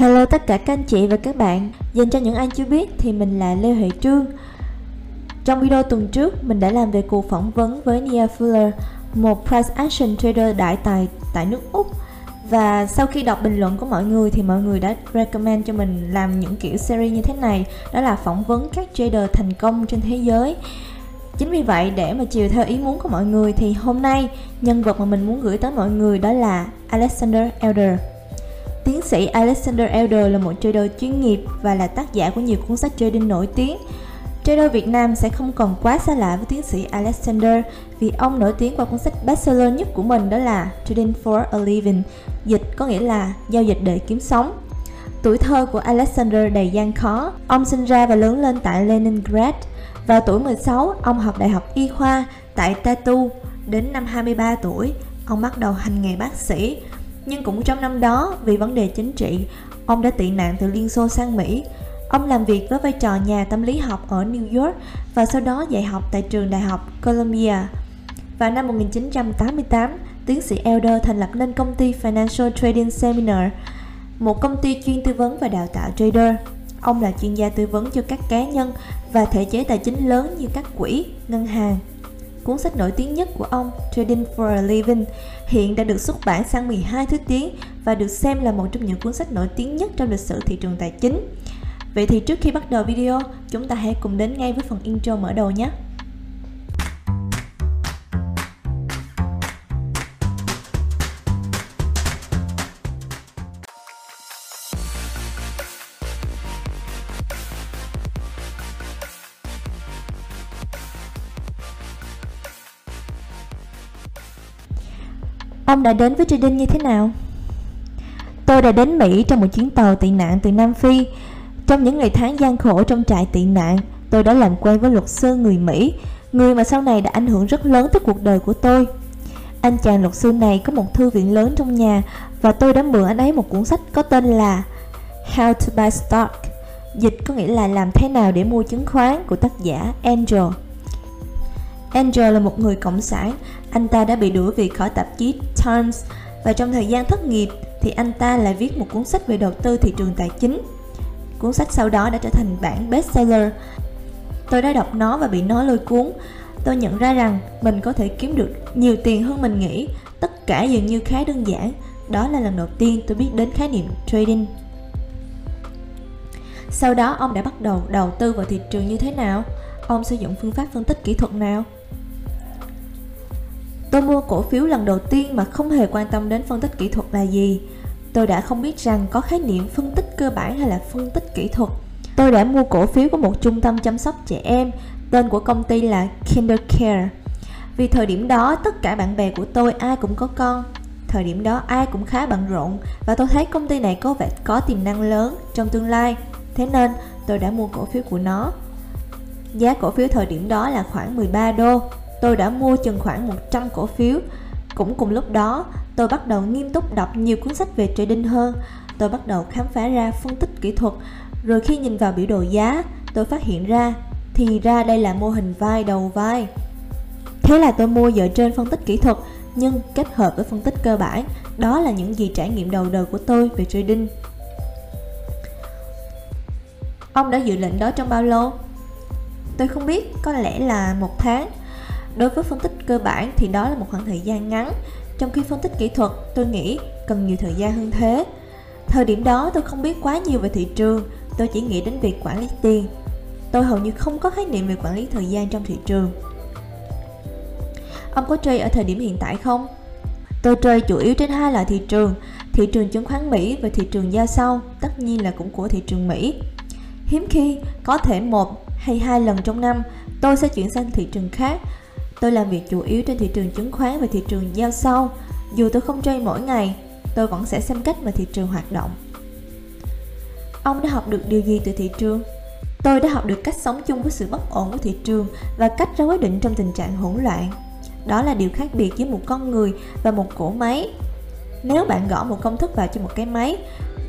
Hello tất cả các anh chị và các bạn. Dành cho những ai chưa biết thì mình là Lê Huệ Trương. Trong video tuần trước, mình đã làm về cuộc phỏng vấn với Nia Fuller, Một price action trader đại tài tại nước Úc. Và sau khi đọc bình luận của mọi người thì mọi người đã recommend cho mình làm những kiểu series như thế này, đó là phỏng vấn các trader thành công trên thế giới. Chính vì vậy, để mà chiều theo ý muốn của mọi người thì hôm nay, nhân vật mà mình muốn gửi tới mọi người đó là Alexander Elder. Tiến sĩ Alexander Elder là một trader chuyên nghiệp và là tác giả của nhiều cuốn sách trading nổi tiếng. Trader Việt Nam sẽ không còn quá xa lạ với tiến sĩ Alexander vì ông nổi tiếng qua cuốn sách bestseller nhất của mình đó là Trading for a Living, dịch có nghĩa là giao dịch để kiếm sống. Tuổi thơ của Alexander đầy gian khó. Ông sinh ra và lớn lên tại Leningrad. Vào tuổi 16, ông học đại học y khoa tại Tatu. Đến năm 23 tuổi, ông bắt đầu hành nghề bác sĩ nhưng cũng trong năm đó, vì vấn đề chính trị, ông đã tị nạn từ Liên Xô sang Mỹ. Ông làm việc với vai trò nhà tâm lý học ở New York và sau đó dạy học tại trường đại học Columbia. Vào năm 1988, tiến sĩ Elder thành lập nên công ty Financial Trading Seminar, một công ty chuyên tư vấn và đào tạo trader. Ông là chuyên gia tư vấn cho các cá nhân và thể chế tài chính lớn như các quỹ, ngân hàng, Cuốn sách nổi tiếng nhất của ông, Trading for a Living, hiện đã được xuất bản sang 12 thứ tiếng và được xem là một trong những cuốn sách nổi tiếng nhất trong lịch sử thị trường tài chính. Vậy thì trước khi bắt đầu video, chúng ta hãy cùng đến ngay với phần intro mở đầu nhé. Ông đã đến với trading như thế nào? Tôi đã đến Mỹ trong một chuyến tàu tị nạn từ Nam Phi. Trong những ngày tháng gian khổ trong trại tị nạn, tôi đã làm quen với luật sư người Mỹ, người mà sau này đã ảnh hưởng rất lớn tới cuộc đời của tôi. Anh chàng luật sư này có một thư viện lớn trong nhà và tôi đã mượn anh ấy một cuốn sách có tên là How to Buy Stock. Dịch có nghĩa là làm thế nào để mua chứng khoán của tác giả Angel. Angel là một người cộng sản, anh ta đã bị đuổi việc khỏi tạp chí Times và trong thời gian thất nghiệp thì anh ta lại viết một cuốn sách về đầu tư thị trường tài chính. Cuốn sách sau đó đã trở thành bản bestseller. Tôi đã đọc nó và bị nó lôi cuốn. Tôi nhận ra rằng mình có thể kiếm được nhiều tiền hơn mình nghĩ. Tất cả dường như khá đơn giản. Đó là lần đầu tiên tôi biết đến khái niệm trading. Sau đó ông đã bắt đầu đầu tư vào thị trường như thế nào? Ông sử dụng phương pháp phân tích kỹ thuật nào? Tôi mua cổ phiếu lần đầu tiên mà không hề quan tâm đến phân tích kỹ thuật là gì. Tôi đã không biết rằng có khái niệm phân tích cơ bản hay là phân tích kỹ thuật. Tôi đã mua cổ phiếu của một trung tâm chăm sóc trẻ em, tên của công ty là Kindercare. Vì thời điểm đó tất cả bạn bè của tôi ai cũng có con. Thời điểm đó ai cũng khá bận rộn và tôi thấy công ty này có vẻ có tiềm năng lớn trong tương lai. Thế nên tôi đã mua cổ phiếu của nó. Giá cổ phiếu thời điểm đó là khoảng 13 đô tôi đã mua chừng khoảng 100 cổ phiếu. Cũng cùng lúc đó, tôi bắt đầu nghiêm túc đọc nhiều cuốn sách về trading hơn. Tôi bắt đầu khám phá ra phân tích kỹ thuật, rồi khi nhìn vào biểu đồ giá, tôi phát hiện ra thì ra đây là mô hình vai đầu vai. Thế là tôi mua dựa trên phân tích kỹ thuật nhưng kết hợp với phân tích cơ bản, đó là những gì trải nghiệm đầu đời của tôi về trading. Ông đã dự lệnh đó trong bao lâu? Tôi không biết, có lẽ là một tháng Đối với phân tích cơ bản thì đó là một khoảng thời gian ngắn, trong khi phân tích kỹ thuật tôi nghĩ cần nhiều thời gian hơn thế. Thời điểm đó tôi không biết quá nhiều về thị trường, tôi chỉ nghĩ đến việc quản lý tiền. Tôi hầu như không có khái niệm về quản lý thời gian trong thị trường. Ông có chơi ở thời điểm hiện tại không? Tôi chơi chủ yếu trên hai loại thị trường, thị trường chứng khoán Mỹ và thị trường giao sau, tất nhiên là cũng của thị trường Mỹ. Hiếm khi, có thể một hay hai lần trong năm, tôi sẽ chuyển sang thị trường khác Tôi làm việc chủ yếu trên thị trường chứng khoán và thị trường giao sau. Dù tôi không trade mỗi ngày, tôi vẫn sẽ xem cách mà thị trường hoạt động. Ông đã học được điều gì từ thị trường? Tôi đã học được cách sống chung với sự bất ổn của thị trường và cách ra quyết định trong tình trạng hỗn loạn. Đó là điều khác biệt giữa một con người và một cỗ máy. Nếu bạn gõ một công thức vào cho một cái máy,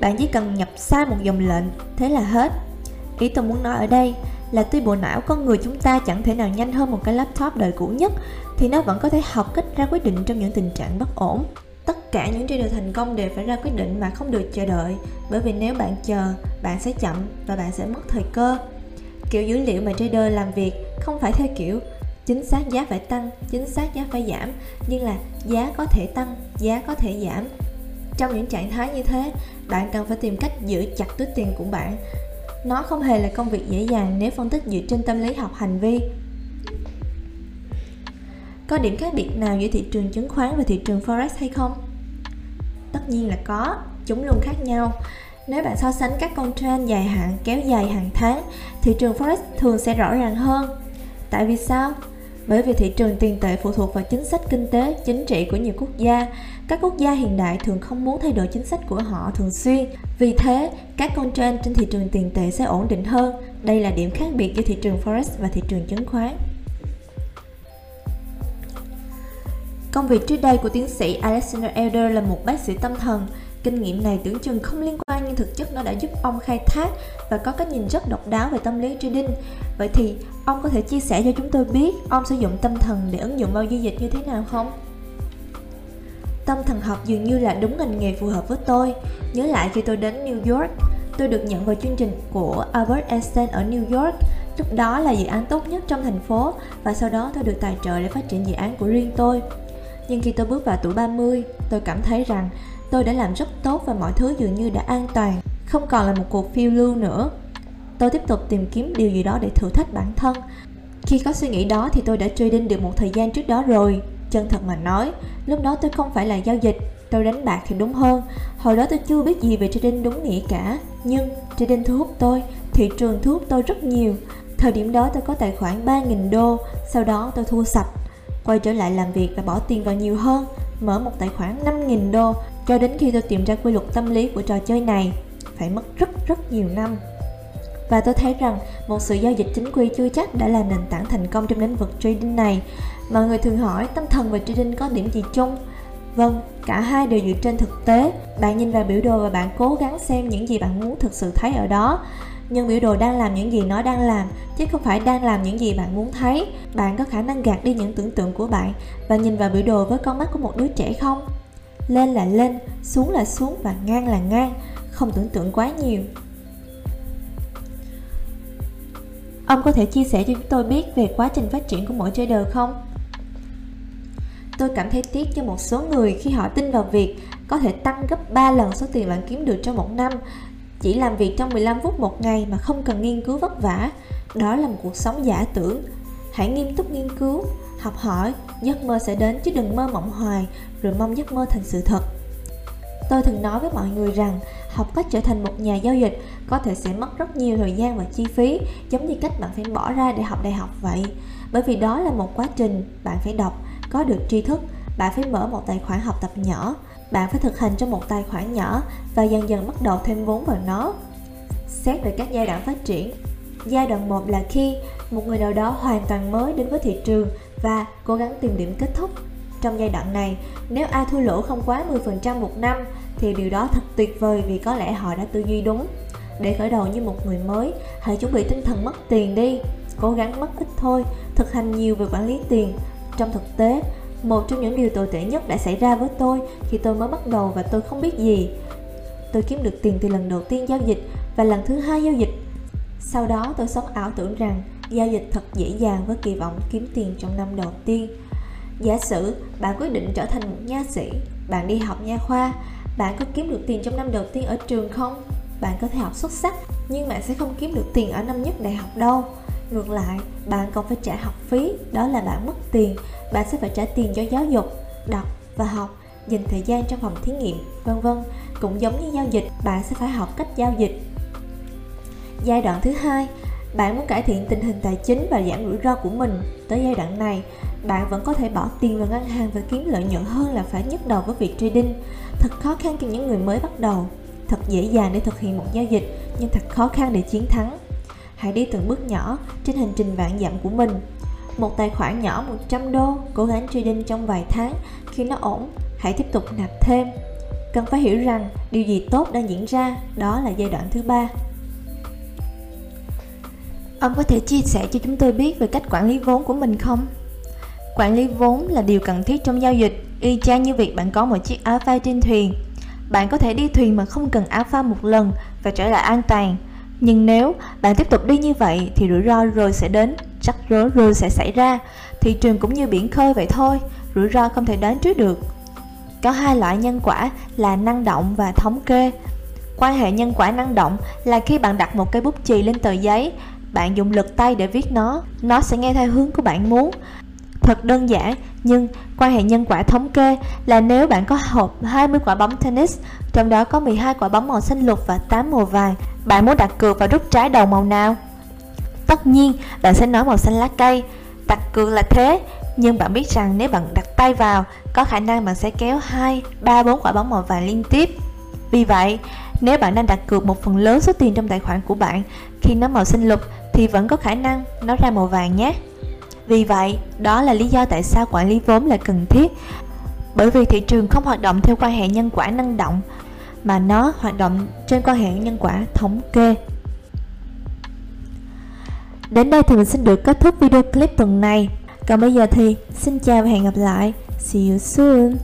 bạn chỉ cần nhập sai một dòng lệnh, thế là hết. Ý tôi muốn nói ở đây là tuy bộ não con người chúng ta chẳng thể nào nhanh hơn một cái laptop đời cũ nhất, thì nó vẫn có thể học cách ra quyết định trong những tình trạng bất ổn. tất cả những trader thành công đều phải ra quyết định mà không được chờ đợi, bởi vì nếu bạn chờ, bạn sẽ chậm và bạn sẽ mất thời cơ kiểu dữ liệu mà trader làm việc không phải theo kiểu, chính xác giá phải tăng, chính xác giá phải giảm, nhưng là giá có thể tăng, giá có thể giảm trong những trạng thái như thế, bạn cần phải tìm cách giữ chặt túi tiền của bạn nó không hề là công việc dễ dàng nếu phân tích dựa trên tâm lý học hành vi. Có điểm khác biệt nào giữa thị trường chứng khoán và thị trường forex hay không? Tất nhiên là có, chúng luôn khác nhau. Nếu bạn so sánh các con trend dài hạn kéo dài hàng tháng, thị trường forex thường sẽ rõ ràng hơn. Tại vì sao? Bởi vì thị trường tiền tệ phụ thuộc vào chính sách kinh tế, chính trị của nhiều quốc gia. Các quốc gia hiện đại thường không muốn thay đổi chính sách của họ thường xuyên. Vì thế, các con trend trên thị trường tiền tệ sẽ ổn định hơn. Đây là điểm khác biệt giữa thị trường forex và thị trường chứng khoán. Công việc trước đây của tiến sĩ Alexander Elder là một bác sĩ tâm thần. Kinh nghiệm này tưởng chừng không liên quan nhưng thực chất nó đã giúp ông khai thác và có cách nhìn rất độc đáo về tâm lý trading. Vậy thì ông có thể chia sẻ cho chúng tôi biết ông sử dụng tâm thần để ứng dụng vào giao dịch như thế nào không? Tâm thần học dường như là đúng ngành nghề phù hợp với tôi. Nhớ lại khi tôi đến New York, tôi được nhận vào chương trình của Albert Einstein ở New York. Lúc đó là dự án tốt nhất trong thành phố và sau đó tôi được tài trợ để phát triển dự án của riêng tôi. Nhưng khi tôi bước vào tuổi 30, tôi cảm thấy rằng tôi đã làm rất tốt và mọi thứ dường như đã an toàn, không còn là một cuộc phiêu lưu nữa. Tôi tiếp tục tìm kiếm điều gì đó để thử thách bản thân. Khi có suy nghĩ đó thì tôi đã trading được một thời gian trước đó rồi. Chân thật mà nói, lúc đó tôi không phải là giao dịch, tôi đánh bạc thì đúng hơn. Hồi đó tôi chưa biết gì về trading đúng nghĩa cả, nhưng trading thu hút tôi, thị trường thu hút tôi rất nhiều. Thời điểm đó tôi có tài khoản 3.000 đô, sau đó tôi thua sạch quay trở lại làm việc và bỏ tiền vào nhiều hơn, mở một tài khoản 5.000 đô cho đến khi tôi tìm ra quy luật tâm lý của trò chơi này. Phải mất rất rất nhiều năm. Và tôi thấy rằng một sự giao dịch chính quy chưa chắc đã là nền tảng thành công trong lĩnh vực trading này. Mọi người thường hỏi tâm thần và trading có điểm gì chung? Vâng, cả hai đều dựa trên thực tế. Bạn nhìn vào biểu đồ và bạn cố gắng xem những gì bạn muốn thực sự thấy ở đó nhưng biểu đồ đang làm những gì nó đang làm chứ không phải đang làm những gì bạn muốn thấy bạn có khả năng gạt đi những tưởng tượng của bạn và nhìn vào biểu đồ với con mắt của một đứa trẻ không lên là lên, xuống là xuống và ngang là ngang, không tưởng tượng quá nhiều. Ông có thể chia sẻ cho chúng tôi biết về quá trình phát triển của mỗi trader không? Tôi cảm thấy tiếc cho một số người khi họ tin vào việc có thể tăng gấp 3 lần số tiền bạn kiếm được trong một năm, chỉ làm việc trong 15 phút một ngày mà không cần nghiên cứu vất vả. Đó là một cuộc sống giả tưởng. Hãy nghiêm túc nghiên cứu học hỏi giấc mơ sẽ đến chứ đừng mơ mộng hoài rồi mong giấc mơ thành sự thật tôi thường nói với mọi người rằng học cách trở thành một nhà giao dịch có thể sẽ mất rất nhiều thời gian và chi phí giống như cách bạn phải bỏ ra để học đại học vậy bởi vì đó là một quá trình bạn phải đọc có được tri thức bạn phải mở một tài khoản học tập nhỏ bạn phải thực hành trong một tài khoản nhỏ và dần dần bắt đầu thêm vốn vào nó. Xét về các giai đoạn phát triển, giai đoạn 1 là khi một người nào đó hoàn toàn mới đến với thị trường và cố gắng tìm điểm kết thúc. Trong giai đoạn này, nếu ai thua lỗ không quá 10% một năm thì điều đó thật tuyệt vời vì có lẽ họ đã tư duy đúng. Để khởi đầu như một người mới, hãy chuẩn bị tinh thần mất tiền đi. Cố gắng mất ít thôi, thực hành nhiều về quản lý tiền. Trong thực tế, một trong những điều tồi tệ nhất đã xảy ra với tôi khi tôi mới bắt đầu và tôi không biết gì. Tôi kiếm được tiền từ lần đầu tiên giao dịch và lần thứ hai giao dịch. Sau đó tôi sống ảo tưởng rằng giao dịch thật dễ dàng với kỳ vọng kiếm tiền trong năm đầu tiên. Giả sử bạn quyết định trở thành một nha sĩ, bạn đi học nha khoa, bạn có kiếm được tiền trong năm đầu tiên ở trường không? Bạn có thể học xuất sắc, nhưng bạn sẽ không kiếm được tiền ở năm nhất đại học đâu. Ngược lại, bạn còn phải trả học phí, đó là bạn mất tiền bạn sẽ phải trả tiền cho giáo dục, đọc và học, dành thời gian trong phòng thí nghiệm, vân vân. Cũng giống như giao dịch, bạn sẽ phải học cách giao dịch. Giai đoạn thứ hai, bạn muốn cải thiện tình hình tài chính và giảm rủi ro của mình. Tới giai đoạn này, bạn vẫn có thể bỏ tiền vào ngân hàng và kiếm lợi nhuận hơn là phải nhức đầu với việc trading. Thật khó khăn cho những người mới bắt đầu. Thật dễ dàng để thực hiện một giao dịch, nhưng thật khó khăn để chiến thắng. Hãy đi từng bước nhỏ trên hành trình vạn dặm của mình một tài khoản nhỏ 100 đô, cố gắng trading trong vài tháng, khi nó ổn, hãy tiếp tục nạp thêm. Cần phải hiểu rằng điều gì tốt đang diễn ra, đó là giai đoạn thứ ba. Ông có thể chia sẻ cho chúng tôi biết về cách quản lý vốn của mình không? Quản lý vốn là điều cần thiết trong giao dịch, y chang như việc bạn có một chiếc áo phao trên thuyền. Bạn có thể đi thuyền mà không cần áo phao một lần và trở lại an toàn. Nhưng nếu bạn tiếp tục đi như vậy thì rủi ro rồi sẽ đến, rắc rối rồi sẽ xảy ra. Thị trường cũng như biển khơi vậy thôi, rủi ro không thể đoán trước được. Có hai loại nhân quả là năng động và thống kê. Quan hệ nhân quả năng động là khi bạn đặt một cây bút chì lên tờ giấy, bạn dùng lực tay để viết nó, nó sẽ nghe theo hướng của bạn muốn. Thật đơn giản, nhưng quan hệ nhân quả thống kê là nếu bạn có hộp 20 quả bóng tennis, trong đó có 12 quả bóng màu xanh lục và 8 màu vàng, bạn muốn đặt cược và rút trái đầu màu nào? Tất nhiên, bạn sẽ nói màu xanh lá cây. Đặt cược là thế, nhưng bạn biết rằng nếu bạn đặt tay vào, có khả năng bạn sẽ kéo 2, 3, 4 quả bóng màu vàng liên tiếp. Vì vậy, nếu bạn đang đặt cược một phần lớn số tiền trong tài khoản của bạn, khi nó màu xanh lục thì vẫn có khả năng nó ra màu vàng nhé. Vì vậy, đó là lý do tại sao quản lý vốn là cần thiết. Bởi vì thị trường không hoạt động theo quan hệ nhân quả năng động, mà nó hoạt động trên quan hệ nhân quả thống kê. Đến đây thì mình xin được kết thúc video clip tuần này. Còn bây giờ thì xin chào và hẹn gặp lại. See you soon.